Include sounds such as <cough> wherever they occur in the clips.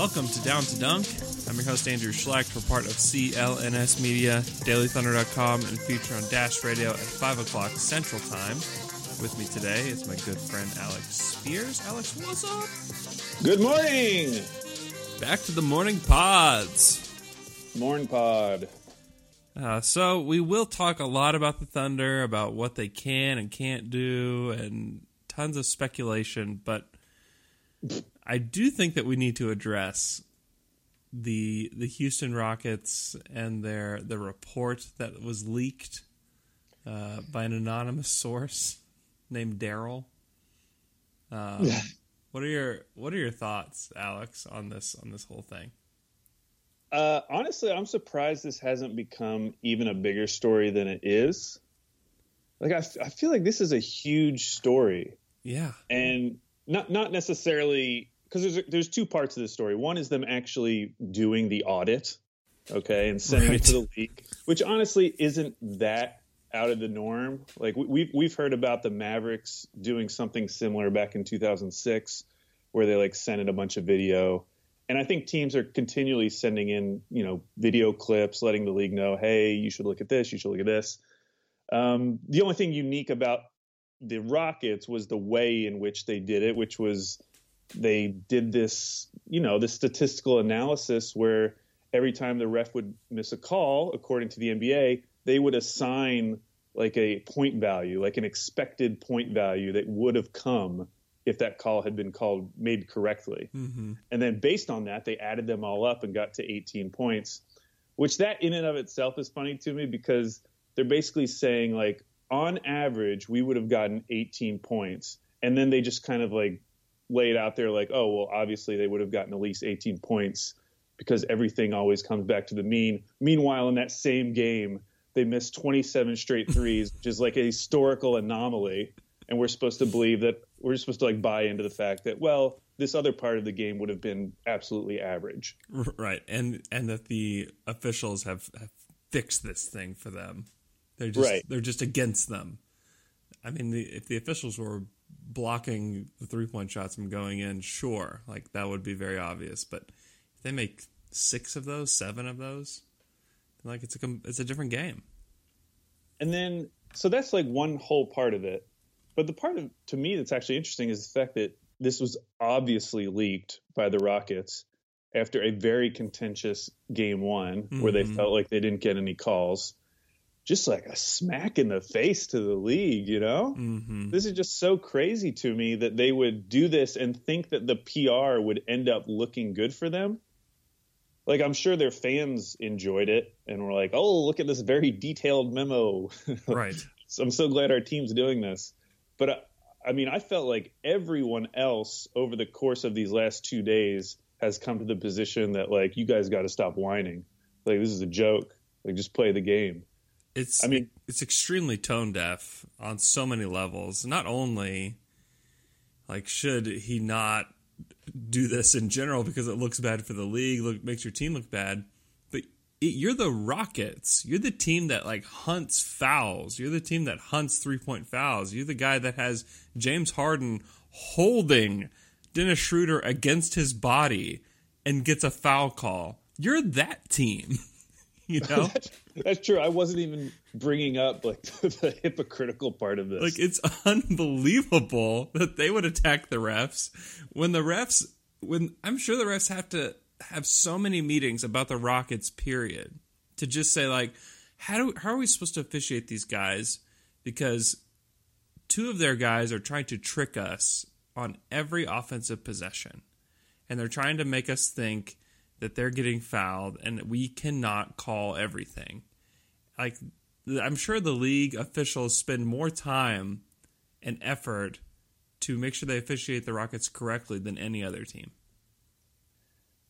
Welcome to Down to Dunk. I'm your host, Andrew Schlecht. We're part of CLNS Media, DailyThunder.com, and feature on Dash Radio at 5 o'clock Central Time. With me today is my good friend Alex Spears. Alex, what's up? Good morning, Back to the morning pods. Morn Pod. Uh, so, we will talk a lot about the Thunder, about what they can and can't do, and tons of speculation, but I do think that we need to address the the Houston Rockets and their the report that was leaked uh, by an anonymous source named Daryl. Um, what are your what are your thoughts, Alex, on this on this whole thing? Uh, honestly, I'm surprised this hasn't become even a bigger story than it is. Like I, f- I feel like this is a huge story, Yeah, and not not necessarily because there's there's two parts of this story. One is them actually doing the audit, okay, and sending it to the league, which honestly isn't that out of the norm. Like we- we've we've heard about the Mavericks doing something similar back in 2006, where they like sent in a bunch of video, and I think teams are continually sending in you know video clips, letting the league know, hey, you should look at this, you should look at this. Um, the only thing unique about the Rockets was the way in which they did it, which was they did this, you know, this statistical analysis where every time the ref would miss a call, according to the NBA, they would assign like a point value, like an expected point value that would have come if that call had been called made correctly. mm-hmm. And then based on that, they added them all up and got to 18 points, which that in and of itself is funny to me because they're basically saying like on average we would have gotten 18 points, and then they just kind of like lay it out there like, oh well, obviously they would have gotten at least 18 points because everything always comes back to the mean. Meanwhile, in that same game, they missed 27 straight <laughs> threes, which is like a historical anomaly. And we're supposed to believe that we're supposed to like buy into the fact that well, this other part of the game would have been absolutely average. right, and and that the officials have, have fixed this thing for them. They're just Right. they're just against them. I mean, the, if the officials were blocking the three point shots from going in, sure, like that would be very obvious. But if they make six of those, seven of those, like it's a it's a different game. And then, so that's like one whole part of it. But the part of to me that's actually interesting is the fact that this was obviously leaked by the Rockets after a very contentious game one where they Mhm. felt like they didn't get any calls. Just like a smack in the face to the league, you know? Mm-hmm. This is just so crazy to me that they would do this and think that the PR would end up looking good for them. Like I'm sure their fans enjoyed it and were like, "Oh, look at this very detailed memo." <laughs> Right. So I'm so glad our team's doing this. But I, I mean, I felt like everyone else over the course of these last two days has come to the position that like you guys got to stop whining. Like this is a joke. Like just play the game. It's I mean- it's extremely tone deaf on so many levels. Not only like should he not do this in general because it looks bad for the league, look makes your team look bad, but it, you're the Rockets. You're the team that like hunts fouls. You're the team that hunts three point fouls. You're the guy that has James Harden holding Dennis Schroeder against his body and gets a foul call. You're that team. <laughs> <laughs> You know? That's true. I wasn't even bringing up like <laughs> the hypocritical part of this. Like it's unbelievable that they would attack the refs when the refs when I'm sure the refs have to have so many meetings about the Rockets period to just say like how do how are we supposed to officiate these guys because two of their guys are trying to trick us on every offensive possession and they're trying to make us think that they're getting fouled and we cannot call everything like I'm sure the league officials spend more time and effort to make sure they officiate the Rockets correctly than any other team.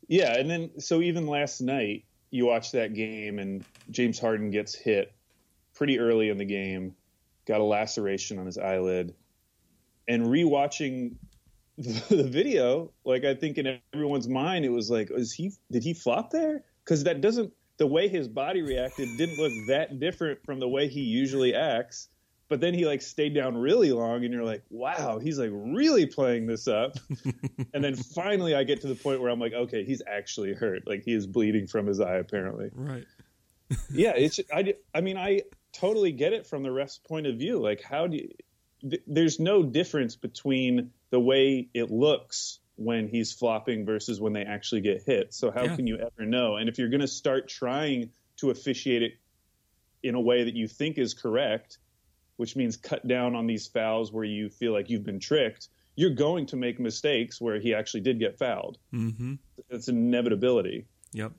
Yeah, and then so even last night, you watch that game and James Harden gets hit pretty early in the game, got a laceration on his eyelid, and rewatching <laughs> the, video, like I think in everyone's mind, it was like, is he did he flop there? Because that doesn't the way his body reacted didn't look that different from the way he usually acts. But then he like stayed down really long, and you're like, wow, he's like really playing this up. <laughs> and then finally, I get to the point where I'm like, okay, he's actually hurt. Like he is bleeding from his eye, apparently. Right. <laughs> yeah, it's. I. I mean, I totally get it from the ref's point of view. Like, how do you? Th- there's no difference between the way it looks when he's flopping versus when they actually get hit. So how Yeah. can you ever know? And if you're going to start trying to officiate it in a way that you think is correct, which means cut down on these fouls where you feel like you've been tricked, you're going to make mistakes where he actually did get fouled. Mm-hmm. It's an inevitability. Yep.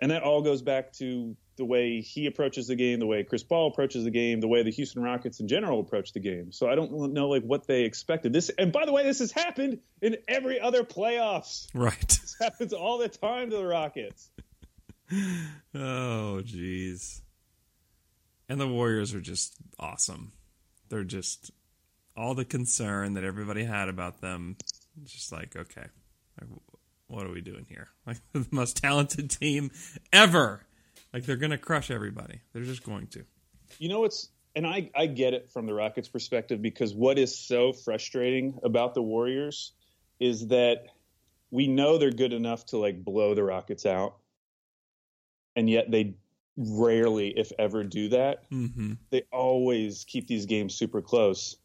And that all goes back to the way he approaches the game, the way Chris Paul approaches the game, the way the Houston Rockets in general approach the game. So I don't know like what they expected. This and by the way, this has happened in every other playoffs. Right. This happens all the time to the Rockets. <laughs> Oh, jeez. And the Warriors are just awesome. They're just all the concern that everybody had about them. Just like, okay, like, what are we doing here? <laughs> Like the most talented team ever. Like they're gonna crush everybody. They're just going to. You know what's and I, I get it from the Rockets perspective because what is so frustrating about the Warriors is that we know they're good enough to like blow the Rockets out. And yet they rarely, if ever, do that. Mm-hmm. they always keep these games super close.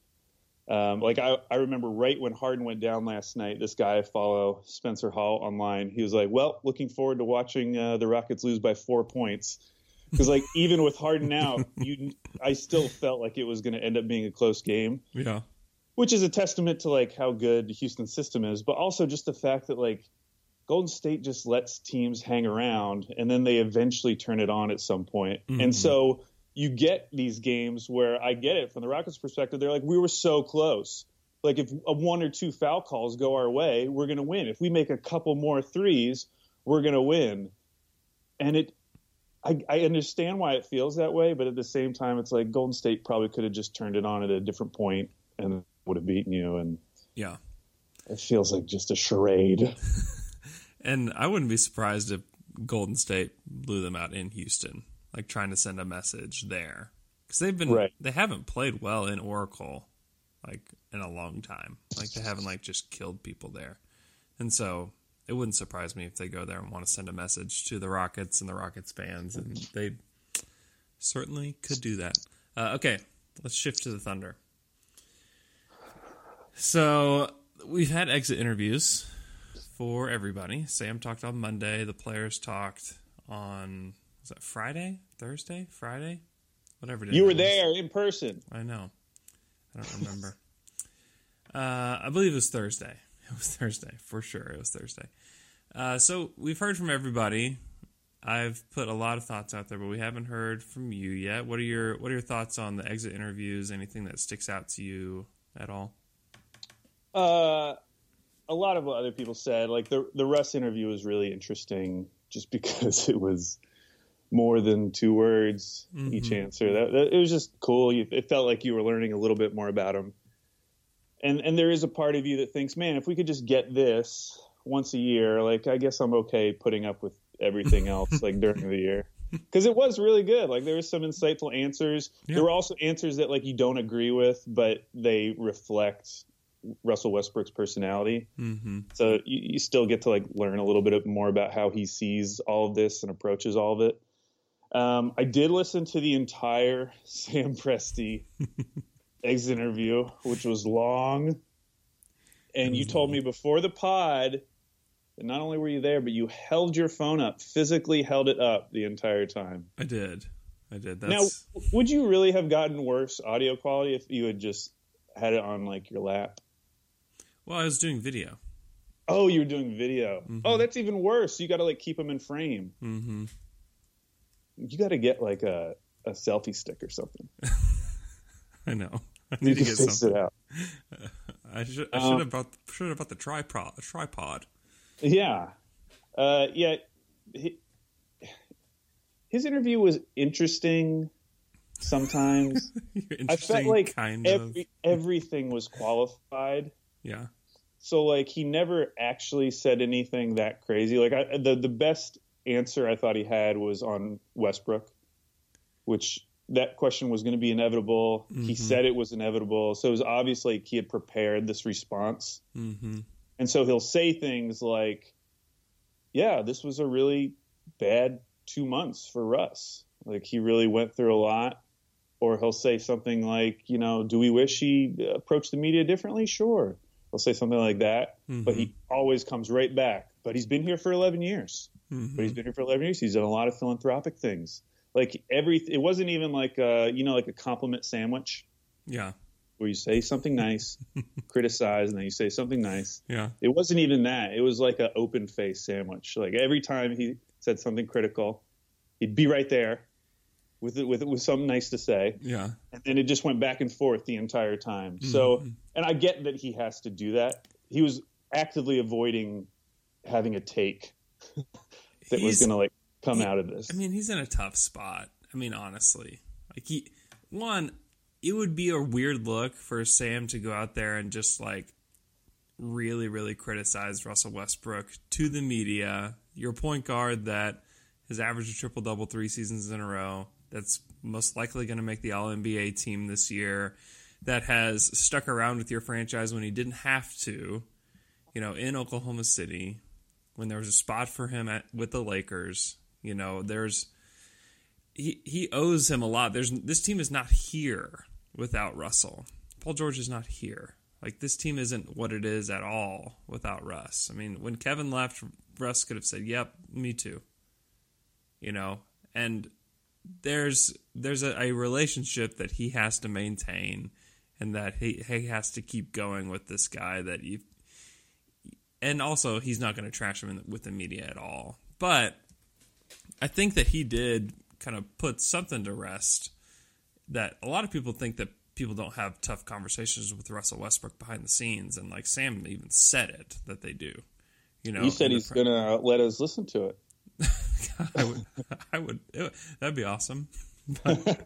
Um, like I, I remember right when Harden went down last night, this guy I follow, Spencer Hall online, he was like, "Well, looking forward to watching uh, the Rockets lose by four points." Because like <laughs> even with Harden out, you, I still felt like it was going to end up being a close game, Yeah. which is a testament to like how good the Houston system is, but also just the fact that like Golden State just lets teams hang around and then they eventually turn it on at some point. And so you get these games where I get it from the Rockets' perspective. They're like, we were so close. Like if a one or two foul calls go our way, we're going to win. If we make a couple more threes, we're going to win. And it, I, I understand why it feels that way, but at the same time, it's like Golden State probably could have just turned it on at a different point and would have beaten you. And Yeah. it feels like just a charade. <laughs> <laughs> And I wouldn't be surprised if Golden State blew them out in Houston, like trying to send a message there, because they've been Right. they haven't played well in Oracle, like in a long time. Like they haven't like just killed people there, and so it wouldn't surprise me if they go there and want to send a message to the Rockets and the Rockets fans, and they certainly could do that. Uh, okay, let's shift to the Thunder. So we've had exit interviews for everybody. Sam talked on Monday. The players talked on was that Friday, Thursday, Friday, whatever. Day You were there in person. I know. I don't remember. <laughs> uh, I believe it was Thursday. It was Thursday for sure. It was Thursday. Uh, so we've heard from everybody. I've put a lot of thoughts out there, but we haven't heard from you yet. What are your What are your thoughts on the exit interviews? Anything that sticks out to you at all? Uh, a lot of what other people said, like the the Russ interview was really interesting, just <laughs> because it was more than two words each answer. That, that- it was just cool. You, it felt like you were learning a little bit more about him. And and there is a part of you that thinks, man, if we could just get this once a year, like I guess I'm okay putting up with everything else like <laughs> during the year. Because it was really good. Like there was some insightful answers. Yeah. There were also answers that like you don't agree with, but they reflect Russell Westbrook's personality. Mm-hmm. So you, you still get to like learn a little bit more about how he sees all of this and approaches all of it. Um, I did listen to the entire <laughs> Sam Presti exit interview, which was long. And you told me before the pod that not only were you there, but you held your phone up, physically held it up the entire time. I did. I did. Now, would you really have gotten worse audio quality if you had just had it on like your lap? well. I was doing video. Oh, you were doing video. Oh, that's even worse. You got to like keep them in frame. Mm-hmm. You got to get like a a selfie stick or something. <laughs> I know. I need to get fix something. it out. <laughs> I should. I Um, should have brought. Should have brought the tripod. A tripod. Yeah, uh, yeah. He, his interview was interesting. Sometimes <laughs> I felt like kind of. every, everything was qualified. Yeah. So like he never actually said anything that crazy. Like I, the the best answer I thought he had was on Westbrook, which that question was going to be inevitable. He said it was inevitable, so it was obvious like he had prepared this response. Mm-hmm. And so he'll say things like, "Yeah, this was a really bad two months for Russ. Like he really went through a lot." Or he'll say something like, "You know, do we wish he approached the media differently? Sure." He'll say something like that, but he always comes right back. But he's been here for 11 years. Mm-hmm. But he's been here for 11 years. He's done a lot of philanthropic things. Like every, it wasn't even like a, you know, like a compliment sandwich Yeah. where you say something nice, <laughs> criticize, and then you say something nice. Yeah. It wasn't even that. It was like an open face sandwich. Like every time he said something critical, he'd be right there with it, with it, with something nice to say, Yeah. and then it just went back and forth the entire time. Mm-hmm. So, and I get that he has to do that. He was actively avoiding having a take <laughs> that was going to like come he- out of this. I mean, he's in a tough spot. I mean, honestly, like he, one, it would be a weird look for Sam to go out there and just like really, really criticize Russell Westbrook to the media. Your point guard that has averaged a triple double three seasons in a row. That's most likely going to make the All NBA team this year. That has stuck around with your franchise when he didn't have to. You know, in Oklahoma City, when there was a spot for him at with the Lakers. You know, there's he he owes him a lot. There's this team is not here without Russell. Paul George is not here. Like this team isn't what it is at all without Russ. I mean, when Kevin left, Russ could have said, "Yep, me too." You know, and there's there's a, a relationship that he has to maintain, and that he he has to keep going with this guy that you. And also, he's not going to trash him in, with the media at all. But I think that he did kind of put something to rest that a lot of people think that people don't have tough conversations with Russell Westbrook behind the scenes, and like Sam even said it that they do. You know, he said he's pre- going to uh, let us listen to it. <laughs> I would, I would, it- that'd be awesome. <laughs> But,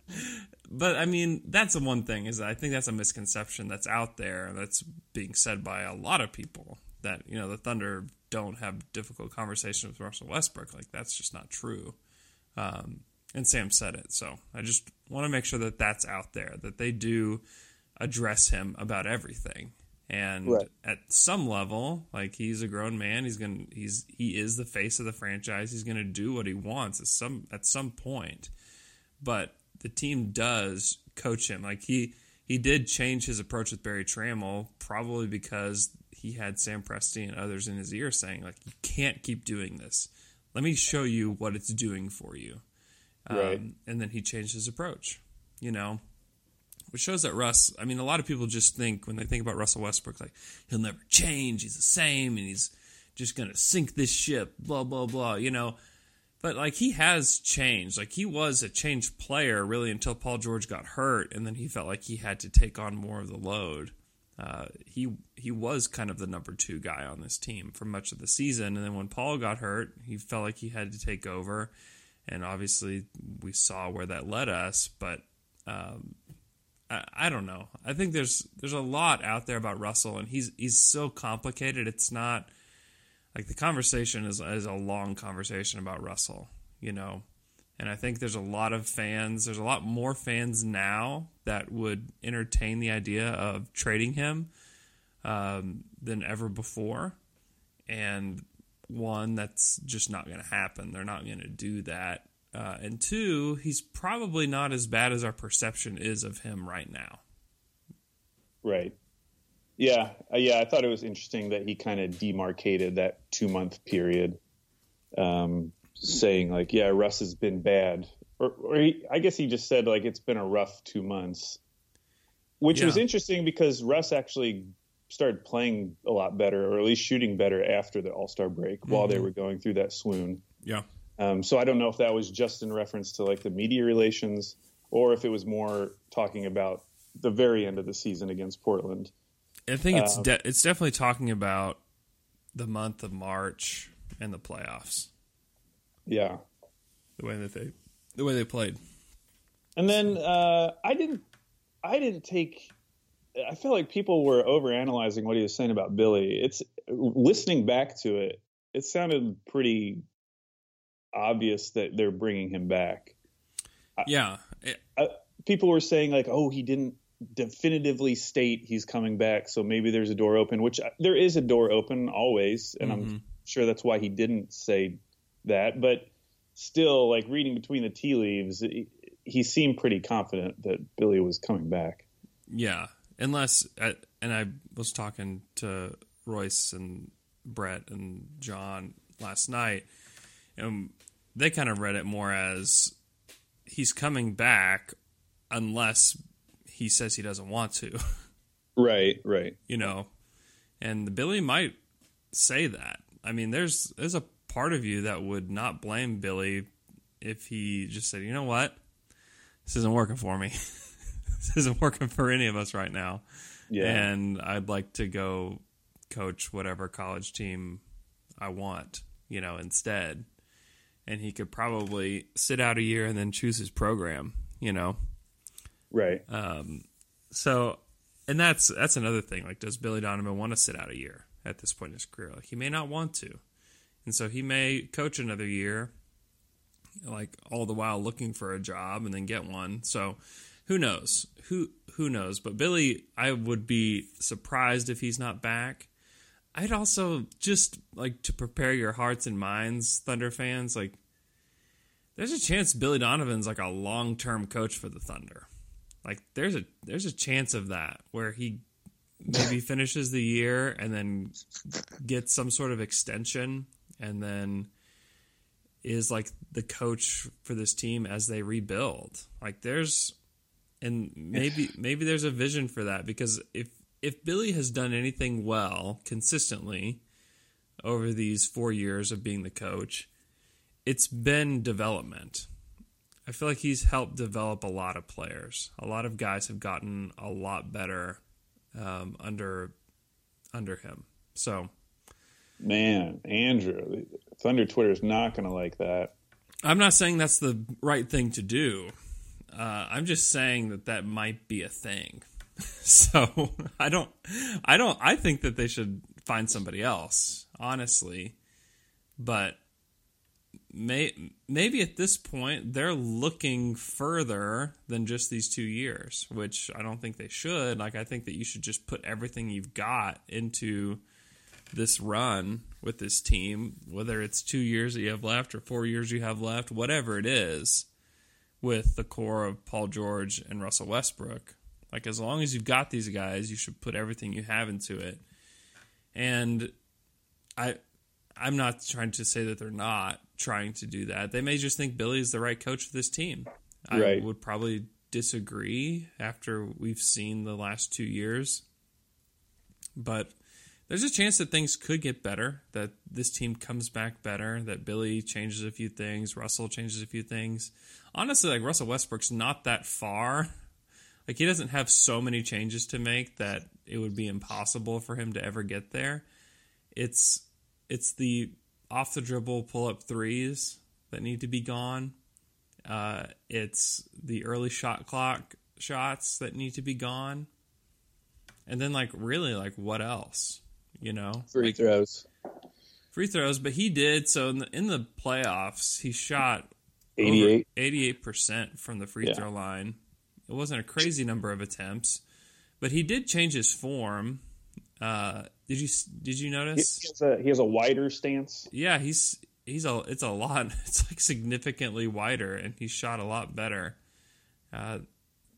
but I mean, that's the one thing is I think that's a misconception that's out there that's being said by a lot of people that you know the Thunder don't have difficult conversations with Russell Westbrook. Like that's just not true. Um, and Sam said it, so I just want to make sure that that's out there that they do address him about everything. And Right. at some level, like he's a grown man, he's gonna he's he is the face of the franchise. He's gonna do what he wants at some at some point. But the team does coach him. Like he he did change his approach with Berry Tramel, probably because he had Sam Presti and others in his ear saying, like, you can't keep doing this. Let me show you what it's doing for you. Right. Um, and then he changed his approach, you know, which shows that Russ, I mean, a lot of people just think when they think about Russell Westbrook, like, he'll never change. He's the same and he's just going to sink this ship, blah, blah, blah, you know. But, like, he has changed. Like, he was a changed player really until Paul George got hurt and then he felt like he had to take on more of the load. Uh, he he was kind of the number two guy on this team for much of the season, and then when Paul got hurt, he felt like he had to take over, and obviously we saw where that led us. But um, I, I don't know. I think there's there's a lot out there about Russell, and he's he's so complicated. It's not like the conversation is is a long conversation about Russell, you know. And I think there's a lot of fans, there's a lot more fans now that would entertain the idea of trading him um, than ever before. And one, that's just not going to happen. They're not going to do that. Uh, and two, he's probably not as bad as our perception is of him right now. Right. Yeah. Uh, yeah. I thought it was interesting that he kind of demarcated that two month period, um, saying like, yeah, Russ has been bad. Or, or he, I guess he just said like it's been a rough two months, which was interesting because Russ actually started playing a lot better, or at least shooting better after the All Star break while they were going through that swoon. Yeah. Um, so I don't know if that was just in reference to like the media relations or if it was more talking about the very end of the season against Portland. I think it's de- it's definitely talking about the month of March and the playoffs, Yeah. the way that they the way they played. And then uh, I didn't I didn't take I feel like people were overanalyzing what he was saying about Billy. It's listening back to it, it sounded pretty obvious that they're bringing him back. Yeah, it- Uh, people were saying like, "Oh, he didn't definitively state he's coming back, so maybe there's a door open." Which uh, there is a door open always, and I'm sure that's why he didn't say that. But still, like reading between the tea leaves, he, he seemed pretty confident that Billy was coming back. yeah. Unless, I, and I was talking to Royce and Brett and John last night, and they kind of read it more as he's coming back unless he says he doesn't want to. <laughs> Right, right. you know, and the Billy might say that. I mean, there's there's a part of you that would not blame Billy if he just said, you know what, this isn't working for me. <laughs> this isn't working for any of us right now, Yeah. and I'd like to go coach whatever college team I want, you know, instead. And he could probably sit out a year and then choose his program, you know. right. Um so, and that's that's another thing. Like, does Billy Donovan want to sit out a year at this point in his career? Like, he may not want to, and so he may coach another year, like all the while looking for a job and then get one. So, who knows? Who who knows? But Billy, I would be surprised if he's not back. I'd also just like to prepare your hearts and minds, Thunder fans. Like, there's a chance Billy Donovan's like a long term coach for the Thunder. Like, there's a there's a chance of that where he maybe finishes the year and then gets some sort of extension and then is like the coach for this team as they rebuild. Like, there's and maybe <sighs> maybe there's a vision for that because if if Billy has done anything well consistently over these 4 years of being the coach, it's been development. I feel like he's helped develop a lot of players. A lot of guys have gotten a lot better um, under under him. So Man, Andrew, Thunder Twitter is not going to like that. I'm not saying that's the right thing to do. Uh, I'm just saying that that might be a thing. <laughs> so I don't, I don't, I think that they should find somebody else, honestly. But may, maybe at this point they're looking further than just these two years, which I don't think they should. Like I think that you should just put everything you've got into this run with this team, whether it's two years that you have left or four years you have left, whatever it is, with the core of Paul George and Russell Westbrook. Like as long as you've got these guys, you should put everything you have into it. And I I'm not trying to say that they're not trying to do that. They may just think Billy is the right coach for this team. I Right. would probably disagree after we've seen the last two years. But there's a chance that things could get better, that this team comes back better, that Billy changes a few things, Russell changes a few things. Honestly, like Russell Westbrook's not that far. <laughs> Like he doesn't have so many changes to make that it would be impossible for him to ever get there. It's it's the off the dribble pull up threes that need to be gone. Uh, it's the early shot clock shots that need to be gone. And then like really like what else? You know? Free Like, throws. free throws, but he did so in the, in the playoffs. He shot 88. eighty-eight percent from the free Yeah. throw line. It wasn't a crazy number of attempts, but he did change his form. Uh, did you did you notice? he has a, he has a wider stance. Yeah, he's he's a it's a lot. <laughs> It's like significantly wider, and he shot a lot better uh,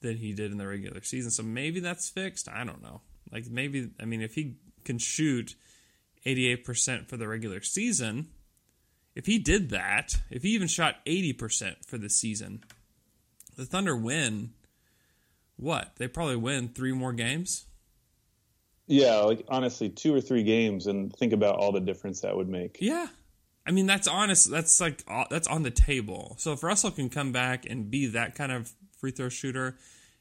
than he did in the regular season. So maybe that's fixed. I don't know. Like maybe I mean, if he can shoot eighty eight percent for the regular season, if he did that, if he even shot eighty percent for the season, the Thunder win. What they probably win three more games. Yeah, like honestly, two or three games, and think about all the difference that would make. Yeah, I mean, that's honest. That's like that's on the table. So if Russell can come back and be that kind of free throw shooter,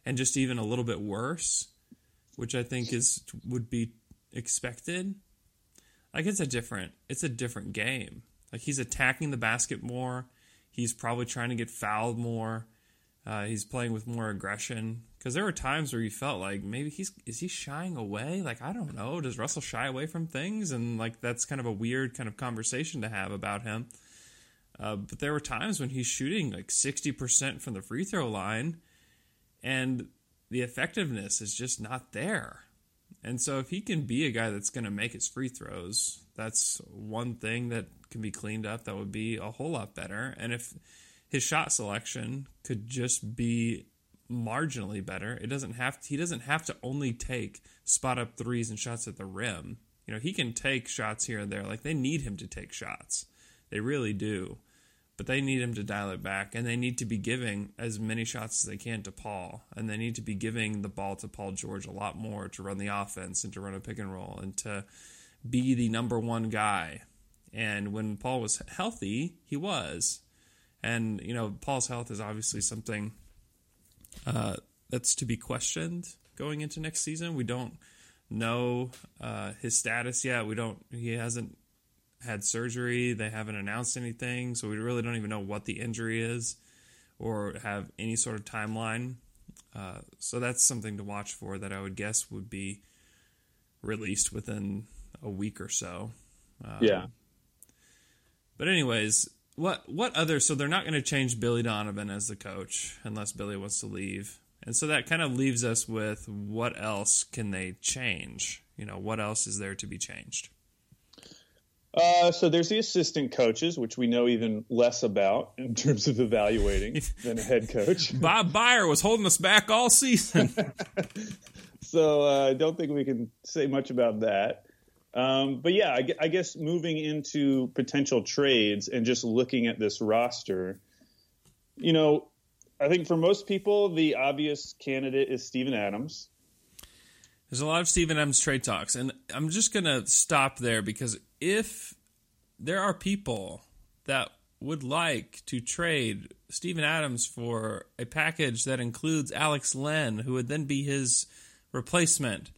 and just even a little bit worse, which I think is would be expected, like it's a different it's a different game. Like he's attacking the basket more. He's probably trying to get fouled more. Uh, he's playing with more aggression because there were times where you felt like maybe he's is he shying away like i don't know does russell shy away from things and like that's kind of a weird kind of conversation to have about him uh, but there were times when he's shooting like 60% from the free throw line and the effectiveness is just not there and so if he can be a guy that's going to make his free throws that's one thing that can be cleaned up that would be a whole lot better and if his shot selection could just be marginally better. It doesn't have to, he doesn't have to only take spot up threes and shots at the rim. You know, he can take shots here and there. Like they need him to take shots. They really do. But they need him to dial it back and they need to be giving as many shots as they can to Paul. And they need to be giving the ball to Paul George a lot more to run the offense and to run a pick and roll and to be the number one guy. And when Paul was healthy, he was. And, you know, Paul's health is obviously something uh, that's to be questioned going into next season. We don't know uh, his status yet. We don't. He hasn't had surgery. They haven't announced anything, so we really don't even know what the injury is or have any sort of timeline. Uh, so that's something to watch for. That I would guess would be released within a week or so. Um, yeah. But anyways, what what other? So they're not going to change Billy Donovan as the coach unless Billy wants to leave, and so that kind of leaves us with what else can they change? You know, what else is there to be changed? Uh, so there's the assistant coaches, which we know even less about in terms of evaluating <laughs> than a head coach. <laughs> Bob Beyer was holding us back all season. <laughs> so uh, I don't think we can say much about that. Um, but yeah, I, I, guess moving into potential trades and just looking at this roster, you know, I think for most people, the obvious candidate is Steven Adams. There's a lot of Steven Adams trade talks, and I'm just going to stop there because if there are people that would like to trade Steven Adams for a package that includes Alex Len, who would then be his replacement,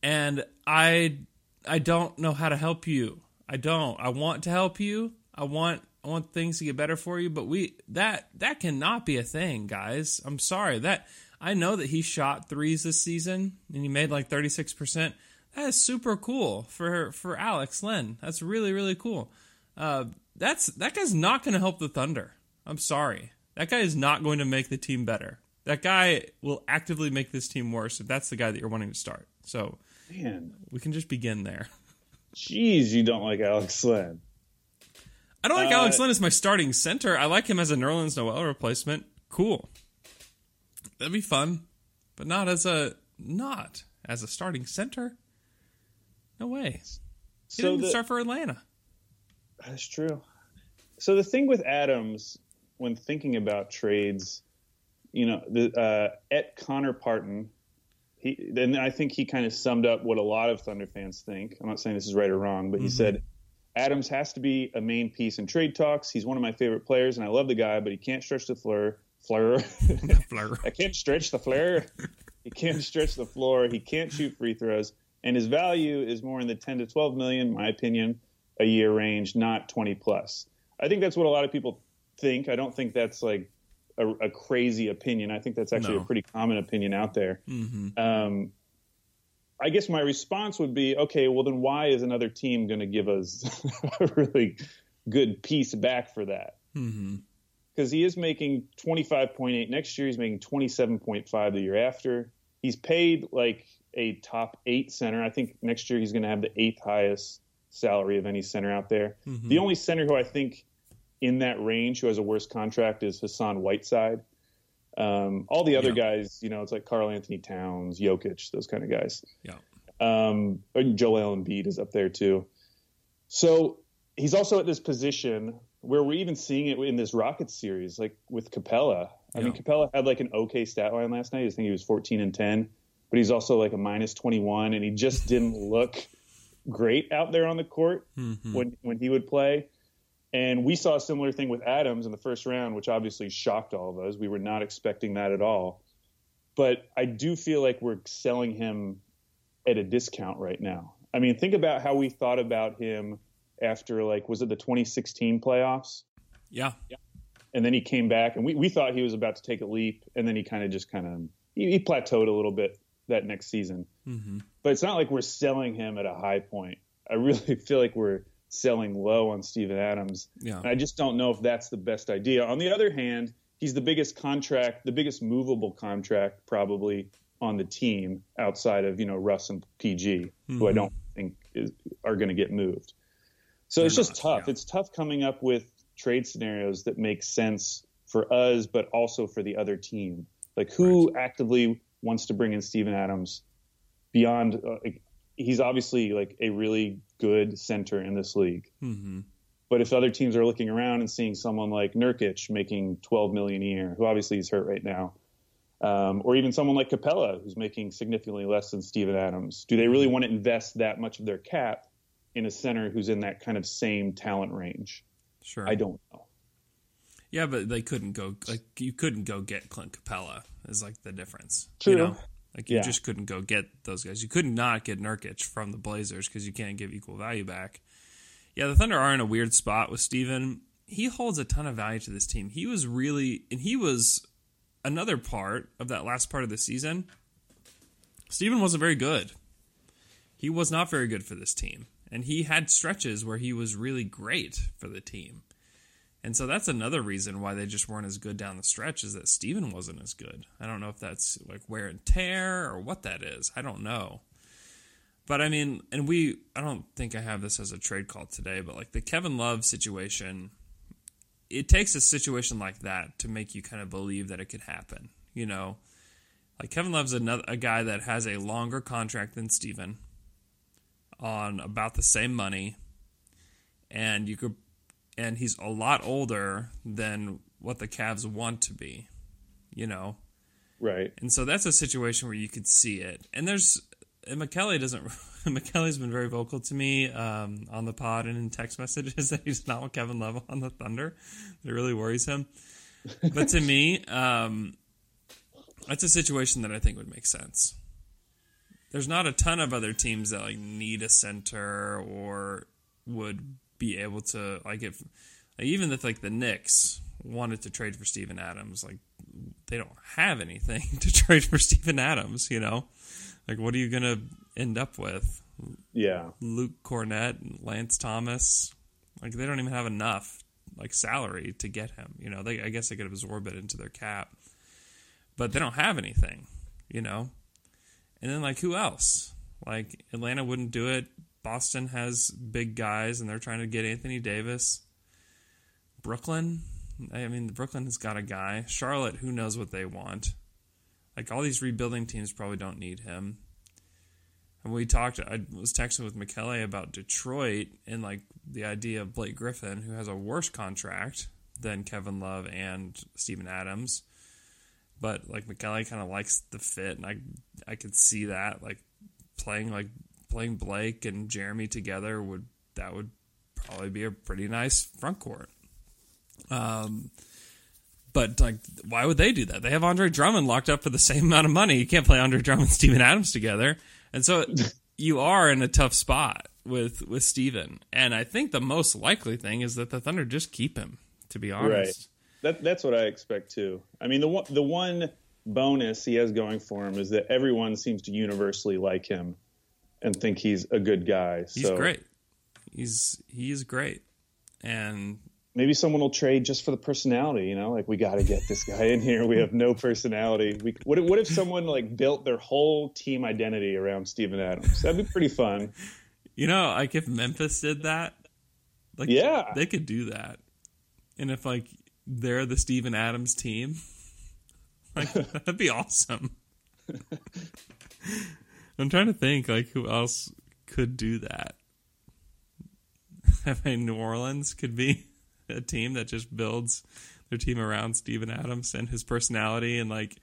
and I I don't know how to help you. I don't. I want to help you. I want I want things to get better for you, but we that that cannot be a thing, guys. I'm sorry. That I know that he shot threes this season and he made like 36%. That is super cool for for Alex Len. That's really really cool. Uh, that's that guy's not going to help the Thunder. I'm sorry. That guy is not going to make the team better. That guy will actively make this team worse if that's the guy that you're wanting to start. So Man, we can just begin there. Jeez, you don't like Alex Len. I don't like uh, Alex Len as my starting center. I like him as a Nerlens Noel replacement. Cool. That'd be fun, but not as a not as a starting center. No way. He so didn't the, start for Atlanta. That's true. So the thing with Adams, when thinking about trades, you know, the uh, at Connor Parton, he and I think he kind of summed up what a lot of Thunder fans think. I'm not saying this is right or wrong, but mm-hmm. he said Adams has to be a main piece in trade talks. He's one of my favorite players, and I love the guy, but he can't stretch the floor. Fleur. Fleur. <laughs> I can't stretch the flare. <laughs> he can't stretch the floor. He can't shoot free throws, and his value is more in the 10 to 12 million, my opinion, a year range, not 20 plus. I think that's what a lot of people think. I don't think that's like a, a crazy opinion. I think that's actually no. a pretty common opinion out there. Mm-hmm. Um, I guess my response would be, okay, well then why is another team going to give us <laughs> a really good piece back for that? Because he is making 25.8 next year. He's making 27.5 the year after. He's paid like a top eight center. I think next year he's going to have the eighth highest salary of any center out there. Mm-hmm. The only center who I think in that range who has a worse contract is Hassan Whiteside. Um, all the other yeah. guys, you know, it's like Karl-Anthony Towns, Jokic, those kind of guys. Yeah. Um, Joel Embiid is up there too. So he's also at this position where we're even seeing it in this Rockets series, like with Capela. I yeah. mean, Capela had like an okay stat line last night. I think he was 14 and 10, but he's also like a minus 21, and he just didn't <laughs> look great out there on the court mm-hmm. when when he would play. And we saw a similar thing with Adams in the first round, which obviously shocked all of us. We were not expecting that at all. But I do feel like we're selling him at a discount right now. I mean, think about how we thought about him after, like, was it the 2016 playoffs? Yeah. And then he came back, and we, we thought he was about to take a leap, and then he kind of just kind of he, he plateaued a little bit that next season. Mm-hmm. But it's not like we're selling him at a high point. I really <laughs> feel like we're selling low on Steven Adams. Yeah. And I just don't know if that's the best idea. On the other hand, he's the biggest contract, the biggest movable contract probably on the team outside of, you know, Russ and PG, who I don't think is, are going to get moved. So it's just not, tough. yeah. It's tough coming up with trade scenarios that make sense for us, but also for the other team. Like who actively wants to bring in Steven Adams beyond? Uh, he's obviously like a really good center in this league. Mm-hmm. But if other teams are looking around and seeing someone like Nurkic making 12 million a year, who obviously is hurt right now, um, or even someone like Capela who's making significantly less than Steven Adams, do they really want to invest that much of their cap in a center who's in that kind of same talent range? Sure. I don't know. Yeah, but they couldn't go like you couldn't go get Clint Capela is like the difference. True. You know? Like you Yeah. just couldn't go get those guys. You could not get Nurkic from the Blazers because you can't give equal value back. Yeah, the Thunder are in a weird spot with Steven. He holds a ton of value to this team. He was really and he was another part of that last part of the season. Steven wasn't very good. He was not very good for this team. And he had stretches where he was really great for the team. And so that's another reason why they just weren't as good down the stretch is that Steven wasn't as good. I don't know if that's like wear and tear or what that is. I don't know. But I mean, and we, I don't think I have this as a trade call today, but like the Kevin Love situation, it takes a situation like that to make you kind of believe that it could happen. You know, like Kevin Love's another a guy that has a longer contract than Steven on about the same money, and you could and he's a lot older than what the Cavs want to be, you know. Right. And so that's a situation where you could see it. And there's and McKelly doesn't. <laughs> McKelly's been very vocal to me um, on the pod and in text messages <laughs> that he's not with Kevin Love on the Thunder. It really worries him. But to me, <laughs> um, that's a situation that I think would make sense. There's not a ton of other teams that like need a center or would be able to like if like, even if like the Knicks wanted to trade for Steven Adams, like they don't have anything <laughs> to trade for Steven Adams, you know? Like what are you gonna end up with? Yeah. Luke Kornet and Lance Thomas. Like they don't even have enough like salary to get him. You know, they I guess they could absorb it into their cap. But they don't have anything, you know? And then like who else? Like Atlanta wouldn't do it. Boston has big guys and they're trying to get Anthony Davis. Brooklyn, I mean Brooklyn has got a guy. Charlotte, who knows what they want? Like all these rebuilding teams probably don't need him. And we talked. I was texting with McKelly about Detroit and like the idea of Blake Griffin, who has a worse contract than Kevin Love and Steven Adams. But like McKelly kind of likes the fit, and I I could see that like playing like playing Blake and Jerami together would that would probably be a pretty nice front court. Um, but like, why would they do that? They have Andre Drummond locked up for the same amount of money. You can't play Andre Drummond, and Steven Adams together, and so <laughs> you are in a tough spot with with Steven. And I think the most likely thing is that the Thunder just keep him. To be honest, That that's what I expect too. I mean, the one the one bonus he has going for him is that everyone seems to universally like him and think he's a good guy. he's so great. He's he is great, and maybe someone will trade just for the personality. You know, like we got to get this guy in here. We have no personality. We, what if, what if someone like built their whole team identity around Steven Adams? That'd be pretty fun. you know, like if Memphis did that, like Yeah. they could do that. And if like they're the Steven Adams team, <laughs> like that'd be awesome. <laughs> I'm trying to think like who else could do that. <laughs> I mean, New Orleans could be a team that just builds their team around Steven Adams and his personality and like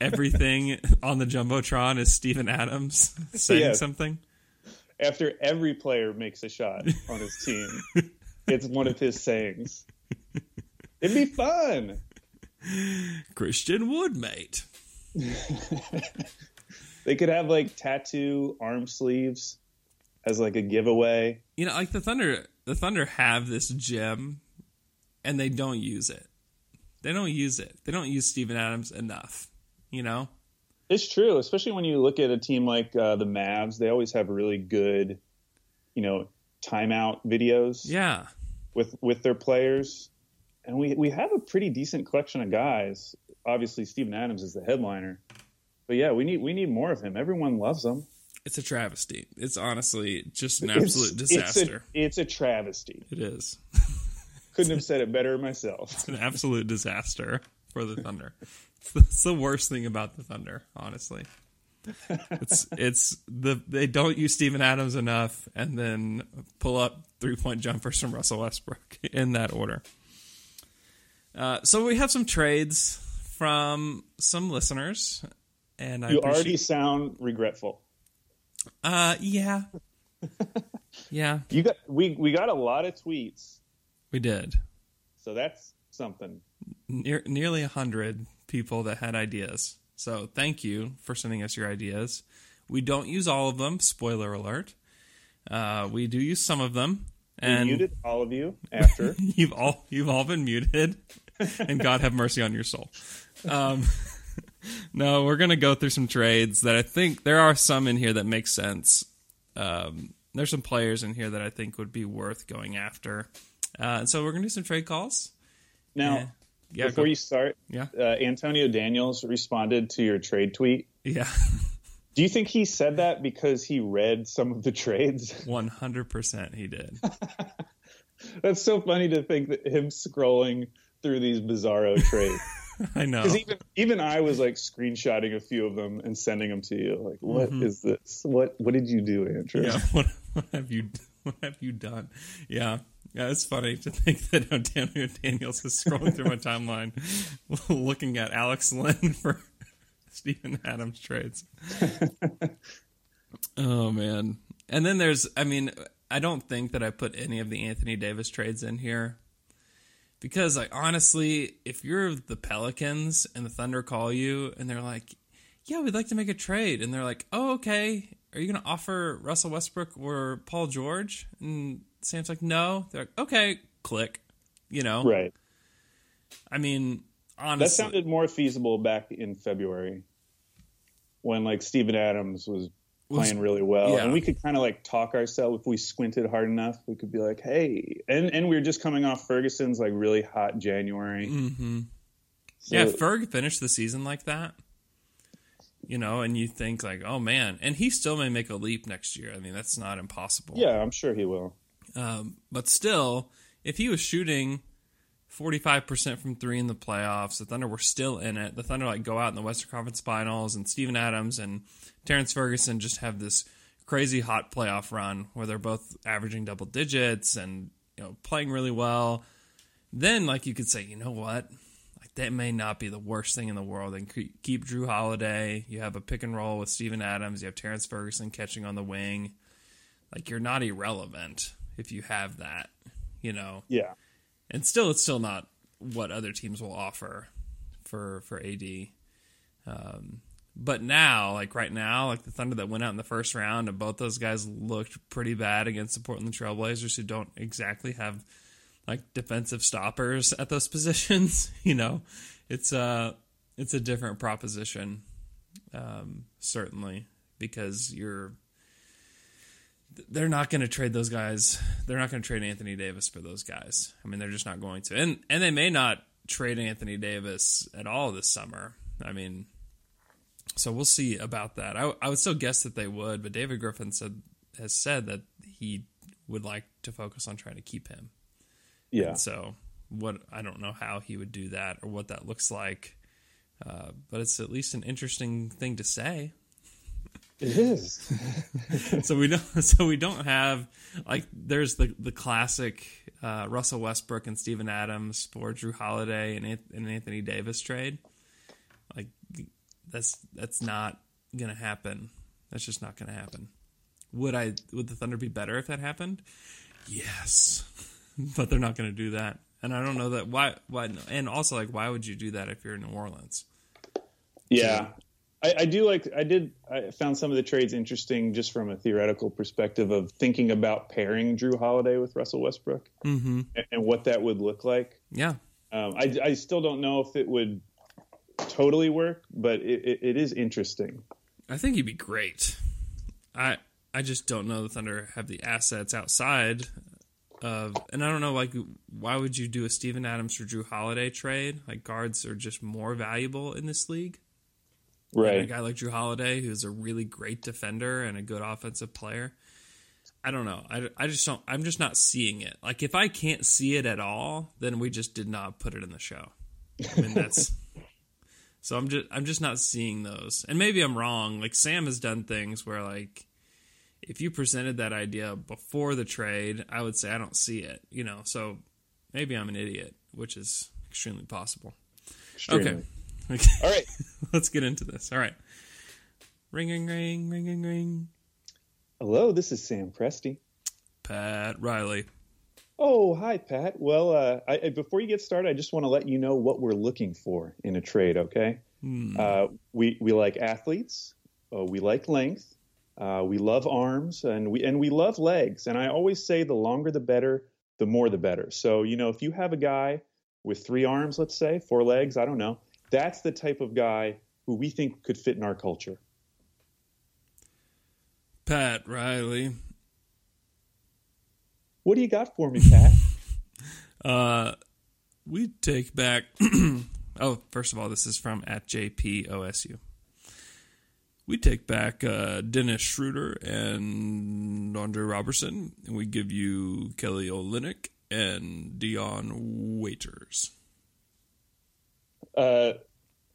everything on the jumbotron is Steven Adams saying Yeah. something. After every player makes a shot on his team, it's one of his sayings. It'd be fun. <laughs> Christian Wood, mate. <laughs> They could have like tattoo arm sleeves as like a giveaway. You know, like the Thunder, the Thunder have this gem, and they don't use it. They don't use it. They don't use Steven Adams enough. You know, It's true, especially when you look at a team like uh, the Mavs. They always have really good, you know, timeout videos yeah. with with their players, and we we have a pretty decent collection of guys. Obviously, Steven Adams is the headliner, but yeah, we need we need more of him. Everyone loves him. It's a travesty. It's honestly just an It's- absolute disaster. It's a, it's a travesty. it is. <laughs> Couldn't have said it better myself. It's an absolute disaster for the Thunder. It's the worst thing about the Thunder, honestly. It's it's the they don't use Steven Adams enough, and then pull up three point jumpers from Russell Westbrook in that order. Uh, so we have some trades from some listeners, and I You appreciate- already sound regretful. uh yeah <laughs> yeah You got we we got a lot of tweets, we did so that's something. Near, nearly a hundred people that had ideas. So thank you for sending us your ideas. We don't use all of them. Spoiler alert. Uh, we do use some of them, We and muted all of you after. <laughs> you've all you've all been muted, <laughs> and God have mercy on your soul. Um, <laughs> no, we're gonna go through some trades that I think there are some in here that make sense. Um, there's some players in here that I think would be worth going after, uh, and so we're gonna do some trade calls. Now, Yeah, before go- you start, Yeah. uh, Antonio Daniels responded to your trade tweet. yeah, <laughs> Do you think he said that because he read some of the trades? one hundred percent he did. That's so funny to think that him scrolling through these bizarro trades. <laughs> I know. Because even even I was like screenshotting a few of them and sending them to you. Like, what is this? What what did you do, Andrew? Mm-hmm. Yeah, <laughs> what, what have you what have you done? Yeah, yeah, it's funny to think that Antonio Daniels is scrolling through my timeline, <laughs> looking at Alex Len for Steven Adams trades. oh man, and then there's, I mean, I don't think that I put any of the Anthony Davis trades in here. Because, like, honestly, if you're the Pelicans and the Thunder call you and they're like, yeah, we'd like to make a trade. And they're like, oh, okay. Are you going to offer Russell Westbrook or Paul George? And Sam's like, no. They're like, okay, click. You know? Right. I mean, honestly, That sounded more feasible back in February when like Steven Adams was playing really well. yeah. And we could kind of like talk ourselves if we squinted hard enough, we could be like, hey, and, and we were just coming off Ferguson's like really hot January. hmm So- yeah, Ferg finished the season like that, you know, and you think like, oh man, and he still may make a leap next year. I mean, that's not impossible. yeah, I'm sure he will. Um, but still, if he was shooting 45% from three in the playoffs, the Thunder were still in it. The Thunder like go out in the Western Conference Finals, and Steven Adams and Terrence Ferguson just have this crazy hot playoff run where they're both averaging double digits and you know playing really well. Then, like you could say, you know what? Like that may not be the worst thing in the world. And keep Jrue Holiday. You have a pick and roll with Steven Adams. You have Terrence Ferguson catching on the wing. Like you're not irrelevant if you have that, you know. Yeah. And still, it's still not what other teams will offer for for AD. Um, but now, like right now, like the Thunder that went out in the first round, and both those guys looked pretty bad against the Portland Trailblazers, who don't exactly have like defensive stoppers at those <laughs> positions. you know, it's a it's a different proposition, um, certainly because you're they're not going to trade those guys. They're not going to trade Anthony Davis for those guys. I mean, they're just not going to, and and they may not trade Anthony Davis at all this summer. I mean, so we'll see about that. I, I would still guess that they would, but David Griffin said has said that he would like to focus on trying to keep him. Yeah. So what I don't know how he would do that or what that looks like, uh, but it's at least an interesting thing to say. It is. <laughs> <laughs> so we don't so we don't have like there's the the classic uh, Russell Westbrook and Steven Adams for Jrue Holiday and, and Anthony Davis trade. Like that's that's not gonna happen. That's just not gonna happen. Would I would the Thunder be better if that happened? Yes. <laughs> but they're not going to do that. And I don't know that why. Why? And also, like, why would you do that if you're in New Orleans? Yeah, I, I do like. I did. I found some of the trades interesting, just from a theoretical perspective of thinking about pairing Jrue Holiday with Russell Westbrook Mm-hmm. and, and what that would look like. Yeah. Um, I, I still don't know if it would totally work, but it, it, it is interesting. I think he'd be great. I I just don't know the Thunder have the assets outside of, and I don't know like why would you do a Steven Adams for Jrue Holiday trade? Like guards are just more valuable in this league. And a guy like Jrue Holiday, who's a really great defender and a good offensive player. I don't know. I, I just don't. I'm just not seeing it. Like if I can't see it at all, then we just did not put it in the show. I mean that's. <laughs> so I'm just I'm just not seeing those, and maybe I'm wrong. Like Sam has done things where like, if you presented that idea before the trade, I would say I don't see it. You know, so maybe I'm an idiot, which is extremely possible. Extremely. Okay. All right. <laughs> Let's get into this. All right. Ring, ring, ring, ring, ring, ring. Hello, this is Sam Presti. Pat Riley. Oh, hi, Pat. Well, uh, I, I- before you get started, I just want to let you know what we're looking for in a trade. Okay, uh, we we like athletes, uh, we like length, uh, we love arms, and we and we love legs. And I always say the longer the better, the more the better. So you know, if you have a guy with three arms, let's say four legs, I don't know, that's the type of guy who we think could fit in our culture. Pat Riley. What do you got for me, Pat? <laughs> Uh, we take back. <clears throat> oh, first of all, this is from at JPOSU. We take back uh, Dennis Schroeder and Andre Robertson, and we give you Kelly Olynyk and Dion Waiters. Uh,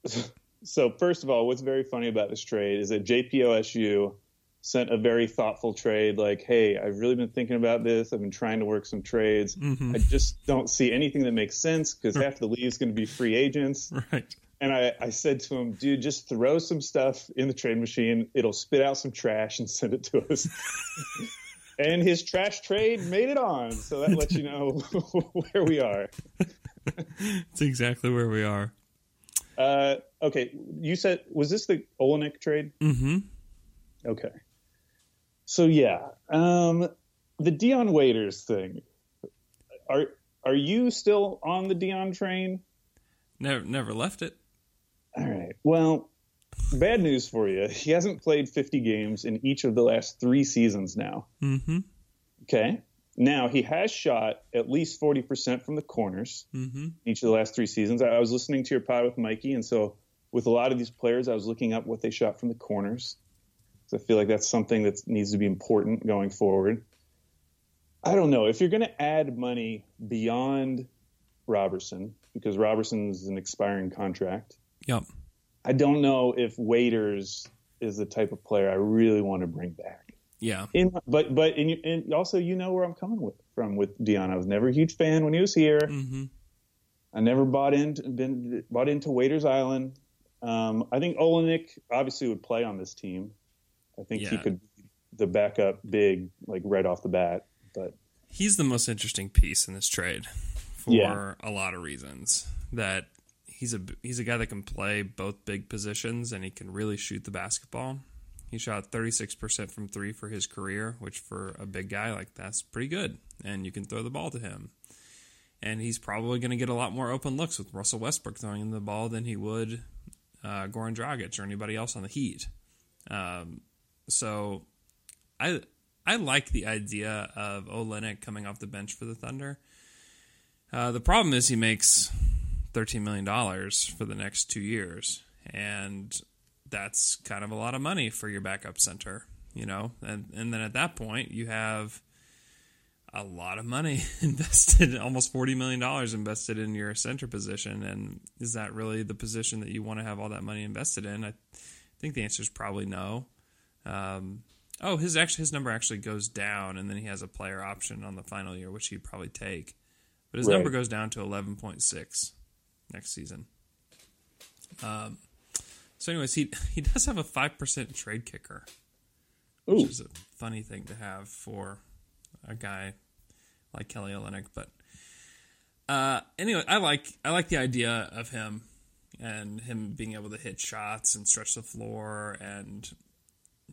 <laughs> so first of all, what's very funny about this trade is that JPOSU sent a very thoughtful trade. Like, hey, I've really been thinking about this. I've been trying to work some trades. I just don't see anything that makes sense because half the league is going to be free agents. Right. And I, I said to him, dude, just throw some stuff in the trade machine. It'll spit out some trash and <laughs> send it to us. <laughs> and his trash trade made it on. So that lets you know where we are. That's exactly where we are. Uh, okay, you said was this the Olynyk trade? Mm-hmm. Okay, so yeah, um, the Dion Waiters thing. Are are you still on the Dion train? Never, never left it. All right. Well, bad news for you. He hasn't played 50 games in each of the last three seasons now. Mm-hmm. Okay. Now he has shot at least 40% from the corners Mm-hmm. each of the last three seasons. I, I was listening to your pod with Mikey, and so with a lot of these players, I was looking up what they shot from the corners. So I feel like that's something that needs to be important going forward. I don't know if you're going to add money beyond Robertson because Robertson's an expiring contract. Yep. I don't know if Waiters is the type of player I really want to bring back. Yeah. In, but but and, you, and also you know where I'm coming with, from with Dion. I was never a huge fan when he was here. Mm-hmm. I never bought into been bought into Waiters Island. Um, I think Olynyk obviously would play on this team. I think he could be the backup big like right off the bat. But he's the most interesting piece in this trade for Yeah. a lot of reasons. That he's a he's a guy that can play both big positions and he can really shoot the basketball. He shot 36% from 3 for his career, which for a big guy like that's pretty good. And you can throw the ball to him. And he's probably going to get a lot more open looks with Russell Westbrook throwing him the ball than he would uh, Goran Dragic or anybody else on the Heat. Um, so I I like the idea of Olynyk coming off the bench for the Thunder. Uh, the problem is he makes thirteen million dollars for the next two years, and that's kind of a lot of money for your backup center, you know. And and then at that point, you have a lot of money <laughs> invested, almost forty million dollars invested in your center position. And is that really the position that you want to have all that money invested in? I think the answer is probably no. Um, oh, his actually his number actually goes down, and then he has a player option on the final year, which he'd probably take. But his Right. number goes down to eleven point six next season. Um, so, anyways, he <laughs> he does have a five percent trade kicker, ooh, which is a funny thing to have for a guy like Kelly Olynyk. But uh, anyway, I like I like the idea of him and him being able to hit shots and stretch the floor, and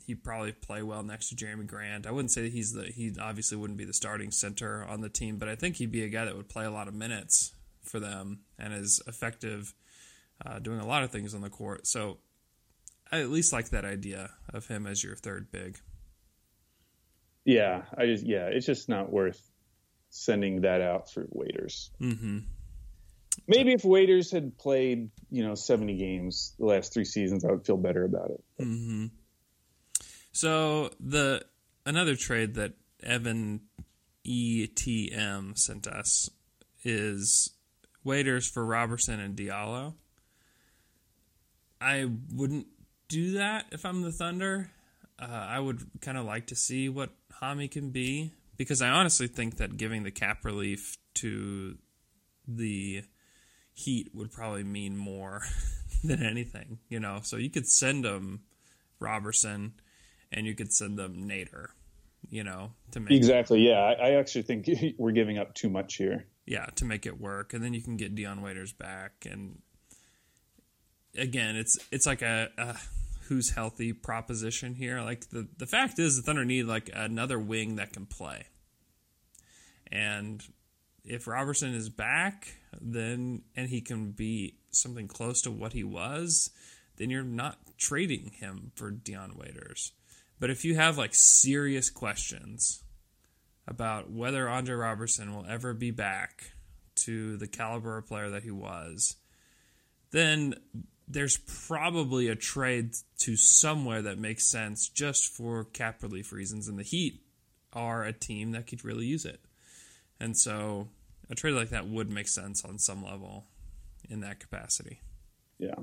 he probably play well next to Jerami Grant. I wouldn't say that he's the he obviously wouldn't be the starting center on the team, but I think he'd be a guy that would play a lot of minutes for them and is effective uh, doing a lot of things on the court. So I at least like that idea of him as your third big. Yeah, I just yeah, it's just not worth sending that out for waiters. Mm-hmm. Maybe if waiters had played, you know, seventy games the last three seasons, I would feel better about it. Mm-hmm. So the another trade that Evan ETM sent us is waiters for Robertson and Diallo. I wouldn't do that if I'm the Thunder. Uh, I would kind of like to see what Hami can be because I honestly think that giving the cap relief to the Heat would probably mean more <laughs> than anything, you know. So you could send them Robertson and you could send them Nader, you know, to make exactly. Yeah, I, I actually think <laughs> we're giving up too much here. Yeah, to make it work, and then you can get Dion Waiters back, and again, it's it's like a, a who's healthy proposition here. Like the the fact is, the Thunder need like another wing that can play, and if Robertson is back, then and he can be something close to what he was, then you're not trading him for Dion Waiters. But if you have like serious questions about whether Andre Robertson will ever be back to the caliber of player that he was, then there's probably a trade to somewhere that makes sense just for cap relief reasons. And the Heat are a team that could really use it. And so a trade like that would make sense on some level in that capacity. Yeah.